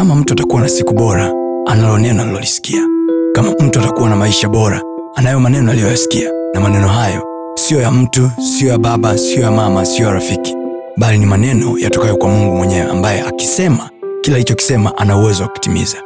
kama mtu atakuwa na siku bora, analo neno alilolisikia. Kama mtu atakuwa na maisha bora, anayo maneno aliyoyasikia, na maneno hayo siyo ya mtu, siyo ya baba, siyo ya mama, siyo ya rafiki, bali ni maneno yatokayo kwa Mungu mwenyewe, ambaye akisema kila alichokisema ana uwezo wa kutimiza.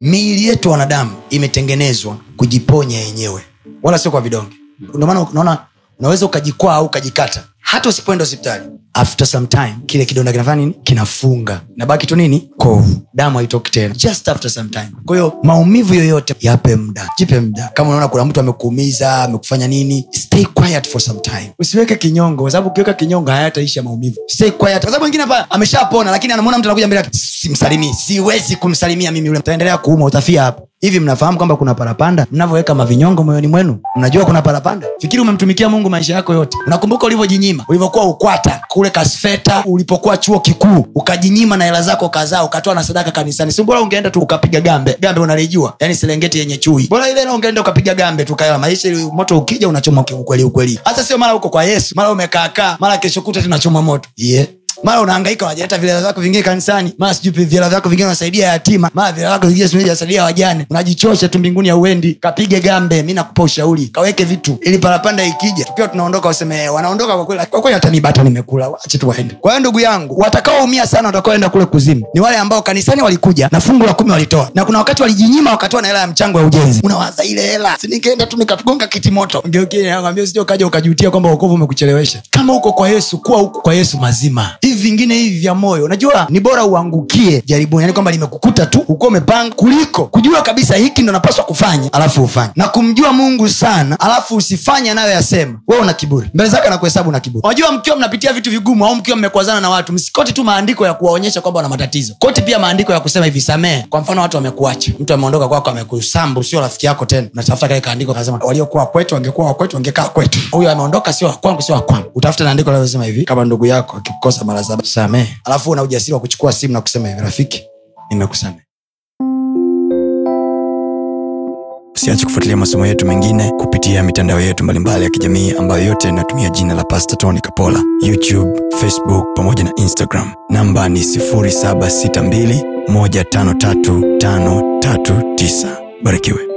miili yetu wanadamu imetengenezwa kujiponya yenyewe. Wala sio kwa vidonge. Ndio maana unaona unaweza ukajikwaa au ukajikata. Hata usipoenda hospitali after some time kile kidonda kinafanya nini? Kinafunga. Nabaki tu nini? Kovu. Damu haitoki tena. Just after some time. Kwa maumivu yoyote yape muda. Jipe muda. Kama unaona kuna mtu amekuumiza amekufanya nini stay quiet for some time. Usiweke kinyongo kwa sababu ukiweka kinyongo hayataisha maumivu. Stay quiet. Kwa sababu wengine hapa ameshapona lakini anamwona mtu anakuja mbele simsalimii. Siwezi kumsalimia mimi yule. Utaendelea kuuma utafia hapo hivi mnafahamu kwamba kuna parapanda? Mnavyoweka mavinyongo moyoni mwenu mnajua kuna parapanda? Fikiri umemtumikia mungu maisha yako yote. Unakumbuka ulivyojinyima? Ulivyokuwa ukwata kule kasfeta ulipokuwa chuo kikuu ukajinyima na hela zako kadhaa ukatoa na sadaka kanisani. Si bora ungeenda tu ukapiga gambe. Gambe unalijua. Yani serengeti yenye chui. Bora ile na ungeenda ukapiga gambe tu kaela maisha ili moto ukija unachoma ukweli ukweli. Hata sio mara huko kwa yesu. Mara umekaakaa. Mara kesho kuta tunachoma moto. Yeah mara unahangaika wajaleta vilela vyako vingine kanisani. Mara sijui vilela vyako vingine unasaidia yatima. Mara vilela vyako vingine sijui wajane. Unajichosha tu mbinguni ya uendi. Kapige gambe mi nakupa ushauri. Kaweke vitu. Ili parapanda ikija tukiwa tunaondoka useme wanaondoka kwa kweli. Kwa hata nibata nimekula wache tu kwa hiyo ndugu yangu watakaoumia sana watakaoenda kule kuzimu. Ni wale ambao kanisani walikuja na fungu la kumi walitoa. Na kuna wakati walijinyima wakatoa na hela ya mchango ya ujenzi. Unawaza ile hela. Siningeenda tu nikagonga kiti moto. Ngeukiambia sio ukaja ukajutia kwamba wokovu umekuchelewesha. Kama uko kwa yesu kuwa huku kwa yesu mazima hivi vingine hivi vya moyo. Unajua ni bora uangukie jaribuni yani kwamba limekukuta tu ukuwa umepanga kuliko kujua kabisa hiki ndo napaswa kufanya alafu ufanye. Na kumjua mungu sana alafu usifanye anayoyasema. We una kiburi. Mbele zake anakuhesabu na kiburi. Unajua mkiwa mnapitia vitu vigumu au mkiwa mmekwazana na watu msikoti tu maandiko ya kuwaonyesha kwamba wana matatizo. Koti pia maandiko ya kusema hivi samehe. Kwa mfano watu wamekuacha. Mtu ameondoka kwako amekusambu sio rafiki yako tena. Unatafuta kale kaandiko kasema waliokuwa kwetu wangekuwa wakwetu wangekaa kwetu. Huyo ameondoka sio wakwangu sio wakwangu utafuta naandiko hivi kama ndugu yako akikukosa mara saba alafu una ujasiri wa kuchukua simu na kusema hivi rafiki nimekusamehe usiache kufuatilia masomo yetu mengine kupitia mitandao yetu mbalimbali ya kijamii ambayo yote inatumia jina la pasta Tony Kapola, YouTube, Facebook pamoja na Instagram. Namba ni 0762153539. Barikiwe.